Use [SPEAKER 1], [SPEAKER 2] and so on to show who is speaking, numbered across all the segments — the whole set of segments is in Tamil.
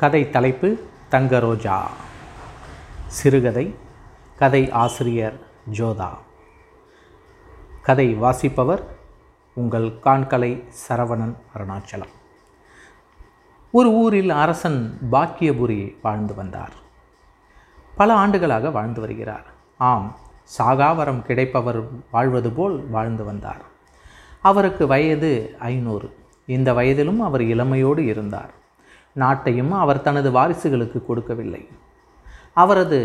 [SPEAKER 1] கதை தலைப்பு தங்க ரோஜா சிறுகதை கதை ஆசிரியர் ஜோதா. கதை வாசிப்பவர் உங்கள் காண்கலை சரவணன் அருணாச்சலம். ஒரு ஊரில் அரசன் பாக்கியபுரி வாழ்ந்து வந்தார். பல ஆண்டுகளாக வாழ்ந்து வருகிறார். ஆம் சாகாவரம் கிடைப்பவர் வாழ்வது போல் வாழ்ந்து வந்தார். அவருக்கு வயது ஐநூறு. இந்த வயதிலும் அவர் இளமையோடு இருந்தார். நாட்டையும் அவர் தனது வாரிசுகளுக்கு கொடுக்கவில்லை. அவரது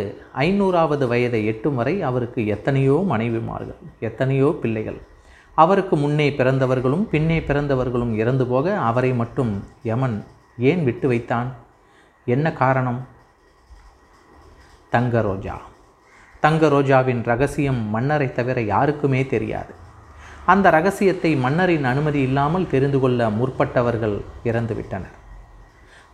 [SPEAKER 1] ஐநூறாவது வயதை எட்டும் வரை அவருக்கு எத்தனையோ மனைவிமார்கள் எத்தனையோ பிள்ளைகள். அவருக்கு முன்னே பிறந்தவர்களும் பின்னே பிறந்தவர்களும் இறந்து போக அவரை மட்டும் யமன் ஏன் விட்டு வைத்தான்? என்ன காரணம்? தங்க ரோஜா தங்க ரோஜாவின் ரகசியம் மன்னரை தவிர யாருக்குமே தெரியாது. அந்த ரகசியத்தை மன்னரின் அனுமதி இல்லாமல் தெரிந்து கொள்ள முற்பட்டவர்கள் இறந்துவிட்டனர்.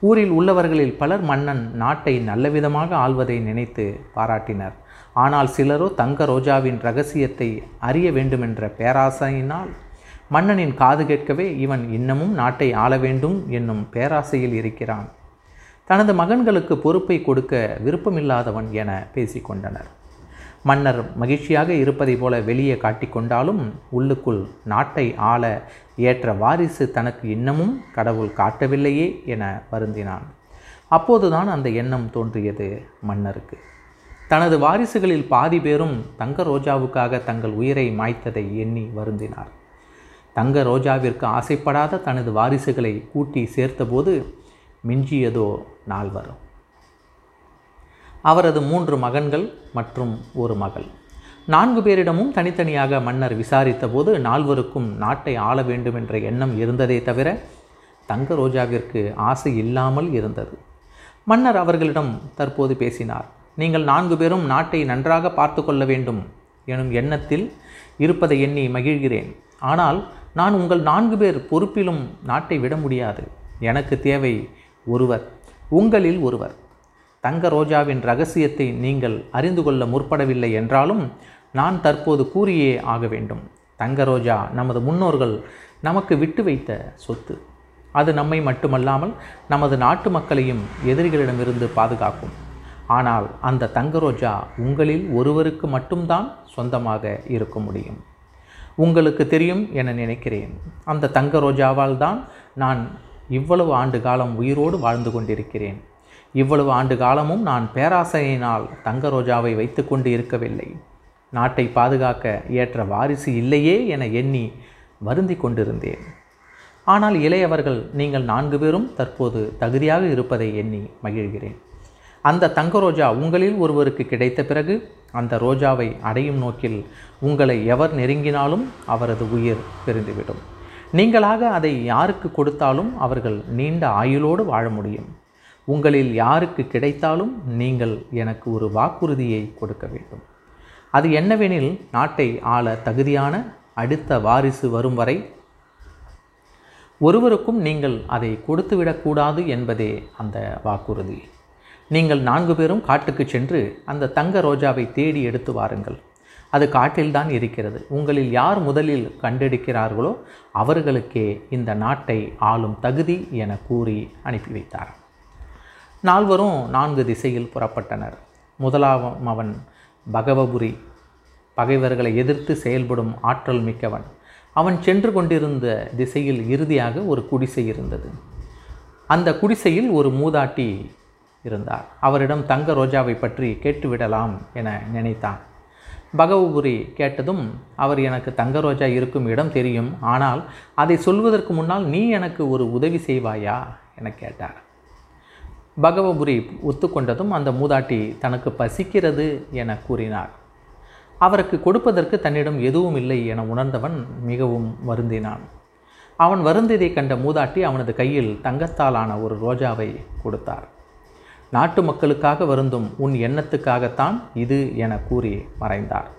[SPEAKER 1] ஊரில் உள்ளவர்களில் பலர் மன்னன் நாட்டை நல்லவிதமாக ஆள்வதை நினைத்து பாராட்டினர். ஆனால் சிலரோ தங்க ரோஜாவின் ரகசியத்தை அறிய வேண்டுமென்ற பேராசையினால் மன்னனின் காது கேட்கவே இவன் இன்னமும் நாட்டை ஆள வேண்டும் என்னும் பேராசையில் இருக்கிறான். தனது மகன்களுக்கு பொறுப்பை கொடுக்க விருப்பமில்லாதவன் என பேசிக்கொண்டனர். மன்னர் மகிழ்ச்சியாக இருப்பதை போல வெளியே காட்டிக்கொண்டாலும் உள்ளுக்குள் நாட்டை ஆள ஏற்ற வாரிசு தனக்கு இன்னமும் கடவுள் காட்டவில்லையே என வருந்தினான். அப்போதுதான் அந்த எண்ணம் தோன்றியது மன்னருக்கு. தனது வாரிசுகளில் பாதி பேரும் தங்க ரோஜாவுக்காக தங்கள் உயிரை மாய்த்ததை எண்ணி வருந்தினார். தங்க ரோஜாவிற்கு ஆசைப்படாத தனது வாரிசுகளை கூட்டி சேர்த்தபோது மிஞ்சியதோ நால்வரும். அவரது மூன்று மகன்கள் மற்றும் ஒரு மகள். நான்கு பேரிடமும் தனித்தனியாக மன்னர் விசாரித்த போது நால்வருக்கும் நாட்டை ஆள வேண்டும் என்ற எண்ணம் இருந்ததே தவிர தங்க ரோஜாவிற்கு ஆசை இல்லாமல் இருந்தது. மன்னர் அவர்களிடம் தற்போது பேசினார் நீங்கள் நான்கு பேரும் நாட்டை நன்றாக பார்த்து கொள்ள வேண்டும் எனும் எண்ணத்தில் இருப்பதை எண்ணி மகிழ்கிறேன். ஆனால் நான் உங்கள் நான்கு பேர் பொறுப்பிலும் நாட்டை விட முடியாது. எனக்கு தேவை ஒருவர் உங்களில் ஒருவர். தங்க ரோஜாவின் ரகசியத்தை நீங்கள் அறிந்து கொள்ள முற்படவில்லை என்றாலும் நான் தற்போது கூறியே ஆக வேண்டும். தங்க ரோஜா நமது முன்னோர்கள் நமக்கு விட்டு வைத்த சொத்து. அது நம்மை மட்டுமல்லாமல் நமது நாட்டு மக்களையும் எதிரிகளிடமிருந்து பாதுகாக்கும். ஆனால் அந்த தங்க ரோஜா உங்களில் ஒருவருக்கு மட்டும்தான் சொந்தமாக இருக்க முடியும். உங்களுக்கு தெரியும் என நினைக்கிறேன். அந்த தங்க ரோஜாவால் தான் நான் இவ்வளவு ஆண்டு காலம் உயிரோடு வாழ்ந்து கொண்டிருக்கிறேன். இவ்வளவு ஆண்டு காலமும் நான் பேராசையினால் தங்க ரோஜாவை வைத்து கொண்டு இருக்கவில்லை. நாட்டை பாதுகாக்க ஏற்ற வாரிசு இல்லையே என எண்ணி வருந்தி கொண்டிருந்தேன். ஆனால் இளையவர்கள் நீங்கள் நான்கு பேரும் தற்போது தகுதியாக இருப்பதை எண்ணி மகிழ்கிறேன். அந்த தங்க ரோஜா உங்களில் ஒருவருக்கு கிடைத்த பிறகு அந்த ரோஜாவை அடையும் நோக்கில் உங்களை எவர் நெருங்கினாலும் அவரது உயிர் பிரிந்துவிடும். நீங்களாக அதை யாருக்கு கொடுத்தாலும் அவர்கள் நீண்ட ஆயுளோடு வாழ முடியும். உங்களில் யாருக்கு கிடைத்தாலும் நீங்கள் எனக்கு ஒரு வாக்குறுதியை கொடுக்க வேண்டும். அது என்னவெனில் நாட்டை ஆள தகுதியான அடுத்த வாரிசு வரும் வரை ஒருவருக்கும் நீங்கள் அதை கொடுத்துவிடக்கூடாது என்பதே அந்த வாக்குறுதி. நீங்கள் நான்கு பேரும் காட்டுக்கு சென்று அந்த தங்க ரோஜாவை தேடி எடுத்து வாருங்கள். அது காட்டில்தான் இருக்கிறது. உங்களில் யார் முதலில் கண்டெடுக்கிறார்களோ அவர்களுக்கே இந்த நாட்டை ஆளும் தகுதி என கூறி அனுப்பி வைத்தார். நால்வரும் நான்கு திசையில் புறப்பட்டனர். முதலாவன் அவன் பகவபுரி. பகைவர்களை எதிர்த்து செயல்படும் ஆற்றல் மிக்கவன். அவன் சென்று கொண்டிருந்த திசையில் இறுதியாக ஒரு குடிசை இருந்தது. அந்த குடிசையில் ஒரு மூதாட்டி இருந்தார். அவரிடம் தங்க ரோஜாவை பற்றி கேட்டுவிடலாம் என நினைத்தான். பகவபுரி கேட்டதும் அவர் எனக்கு தங்க ரோஜா இருக்கும் இடம் தெரியும். ஆனால் அதை சொல்வதற்கு முன்னால் நீ எனக்கு ஒரு உதவி செய்வாயா? என கேட்டார். பகவபுரி ஒத்துக்கொண்டதும் அந்த மூதாட்டி தனக்கு பசிக்கிறது என கூறினார் அவருக்கு கொடுப்பதற்கு தன்னிடம் எதுவும் இல்லை என உணர்ந்தவன் மிகவும் வருந்தினான். அவன் வருந்தியதை கண்ட மூதாட்டி அவனது கையில் தங்கத்தாலான ஒரு ரோஜாவை கொடுத்தார் நாட்டு மக்களுக்காக வருந்தும் உன் எண்ணத்துக்காகத்தான் இது என கூறி மறைந்தார்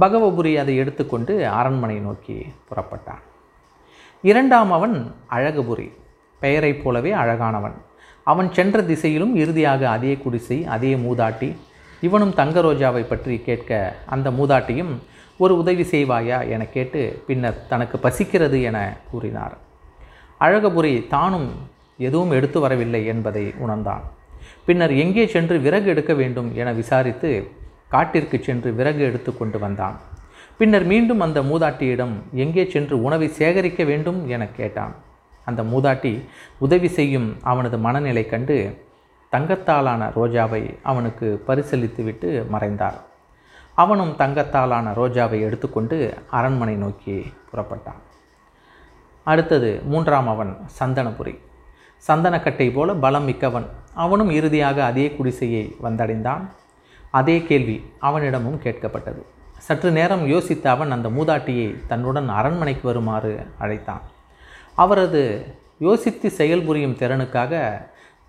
[SPEAKER 1] பகவபுரி அதை எடுத்துக்கொண்டு அரண்மனை நோக்கி புறப்பட்டான். இரண்டாம் அவன் அழகுபுரி பெயரைப் போலவே அழகானவன். அவன் சென்ற திசையிலும் இறுதியாக அதே குடிசை அதே மூதாட்டி. இவனும் தங்க ரோஜாவை பற்றி கேட்க அந்த மூதாட்டியும் ஒரு உதவி செய்வாயா? என கேட்டு பின்னர் தனக்கு பசிக்கிறது என கூறினார். அழகபுரி தானும் எதுவும் எடுத்து வரவில்லை என்பதை உணர்ந்தான். பின்னர் எங்கே சென்று விறகு எடுக்க வேண்டும்? என விசாரித்து காட்டிற்கு சென்று விறகு எடுத்து கொண்டு வந்தான். பின்னர் மீண்டும் அந்த மூதாட்டியிடம் எங்கே சென்று உணவை சேகரிக்க வேண்டும்? என கேட்டான். அந்த மூதாட்டி உதவி செய்யும் அவனது மனநிலை கண்டு தங்கத்தாலான ரோஜாவை அவனுக்கு பரிசளித்துவிட்டு மறைந்தார் அவனும் தங்கத்தாலான ரோஜாவை எடுத்துக்கொண்டு அரண்மனை நோக்கி புறப்பட்டான். அடுத்தது மூன்றாம் அவன் சந்தனபுரி. சந்தனக்கட்டை போல பலம் மிக்கவன். அவனும் இறுதியாக அதே குடிசையை வந்தடைந்தான். அதே கேள்வி அவனிடமும் கேட்கப்பட்டது. சற்று நேரம் யோசித்த அவன் அந்த மூதாட்டியை தன்னுடன் அரண்மனைக்கு வருமாறு அழைத்தான். அவரது யோசித்து செயல்புரியும் திறனுக்காக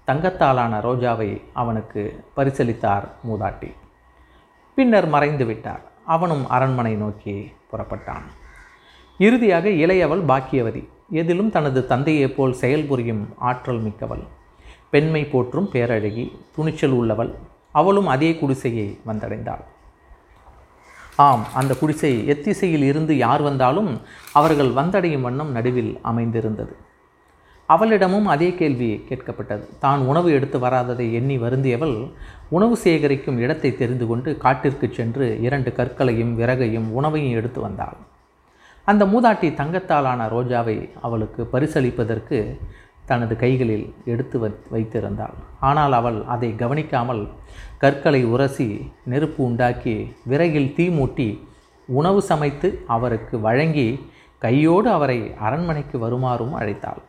[SPEAKER 1] தங்கத்தாலான ரோஜாவை அவனுக்கு பரிசளித்தார் மூதாட்டி. பின்னர் மறைந்து விட்டார். அவனும் அரண்மனை நோக்கி புறப்பட்டான். இறுதியாக இளையவள் பாக்கியவதி. எதிலும் தனது தந்தையைப் போல் செயல்புரியும் ஆற்றல் மிக்கவள். பெண்மை போற்றும் பேரழகி துணிச்சல் உள்ளவள். அவளும் அதே குடிசையை வந்தடைந்தாள். ஆம் அந்த குடிசை எத்திசையில் இருந்து யார் வந்தாலும் அவர்கள் வந்தடையும் வண்ணம் நடுவில் அமைந்திருந்தது. அவளிடமும் அதே கேள்வி கேட்கப்பட்டது. தான் உணவு எடுத்து வராததை எண்ணி வருந்தியவள் உணவு சேகரிக்கும் இடத்தை தெரிந்து கொண்டு காட்டிற்கு சென்று இரண்டு கற்களையும் விறகையும் உணவையும் எடுத்து வந்தாள். அந்த மூதாட்டி தங்கத்தாலான ரோஜாவை அவளுக்கு பரிசளிப்பதற்கு தனது கைகளில் எடுத்து வைத்திருந்தாள். ஆனால் அவள் அதை கவனிக்காமல் கற்களை உரசி நெருப்பு உண்டாக்கி விறகில் தீ மூட்டி உணவு சமைத்து அவருக்கு வழங்கி கையோடு அவரை அரண்மனைக்கு வருமாறும் அழைத்தாள்.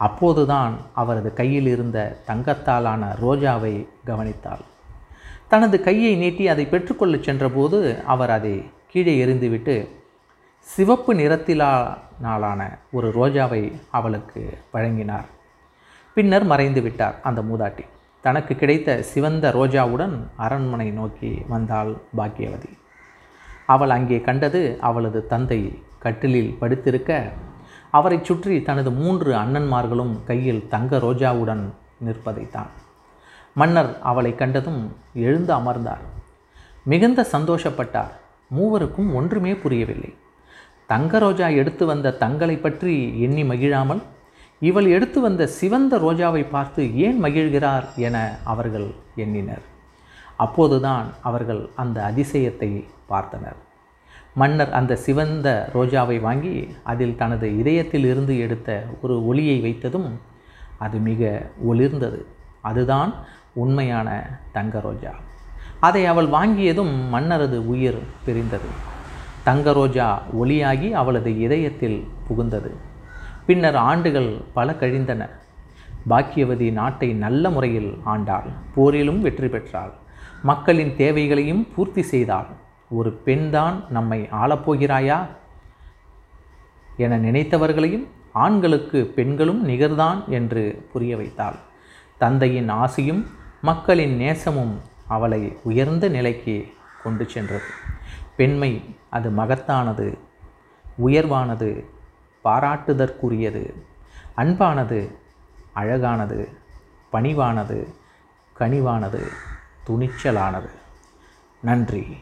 [SPEAKER 1] அப்போதுதான் அவரது கையில் இருந்த தங்கத்தாலான ரோஜாவை கவனித்தாள். தனது கையை நீட்டி அதை பெற்றுக்கொள்ளச் சென்றபோது அவர் அதை கீழே எறிந்துவிட்டு சிவப்பு நிறத்திலா நாளான ஒரு ரோஜாவை அவளுக்கு வழங்கினார். பின்னர் மறைந்து விட்டார் அந்த மூதாட்டி. தனக்கு கிடைத்த சிவந்த ரோஜாவுடன் அரண்மனை நோக்கி வந்தாள் பாக்கியவதி. அவள் அங்கே கண்டது அவளது தந்தை கட்டிலில் படுத்திருக்க அவரை சுற்றி தனது மூன்று அண்ணன்மார்களும் கையில் தங்க ரோஜாவுடன் நிற்பதைத்தான் மன்னர் அவளை கண்டதும் எழுந்து அமர்ந்தார். மிகுந்த சந்தோஷப்பட்டார். மூவருக்கும் ஒன்றுமே புரியவில்லை. தங்க ரோஜா எடுத்து வந்த தங்களை பற்றி எண்ணி மகிழாமல் இவள் எடுத்து வந்த சிவந்த ரோஜாவை பார்த்து ஏன் மகிழ்கிறார் என அவர்கள் எண்ணினர். அப்போதுதான் அவர்கள் அந்த அதிசயத்தை பார்த்தனர். மன்னர் அந்த சிவந்த ரோஜாவை வாங்கி அதில் தனது இதயத்தில் இருந்து எடுத்த ஒரு ஒளியை வைத்ததும் அது மிக ஒளிர்ந்தது. அதுதான் உண்மையான தங்க ரோஜா அதை அவள் வாங்கியதும் மன்னரது உயிர் பிரிந்தது. தங்க ரோஜா ஒளியாகி அவளது இதயத்தில் புகுந்தது. பின்னர் ஆண்டுகள் பல கழிந்தன. பாக்கியவதி நாட்டை நல்ல முறையில் ஆண்டாள். போரிலும் வெற்றி பெற்றாள். மக்களின் தேவைகளையும் பூர்த்தி செய்தாள். ஒரு பெண்தான் நம்மை ஆளப்போகிறாயா? என நினைத்தவர்களையும் ஆண்களுக்கு பெண்களும் நிகர்தான் என்று புரிய வைத்தாள். தந்தையின் ஆசையும் மக்களின் நேசமும் அவளை உயர்ந்த நிலைக்கு கொண்டு சென்றது. பெண்மை அது மகத்தானது. உயர்வானது பாராட்டுதற்குரியது. அன்பானது அழகானது. பணிவானது கனிவானது துணிச்சலானது. நன்றி.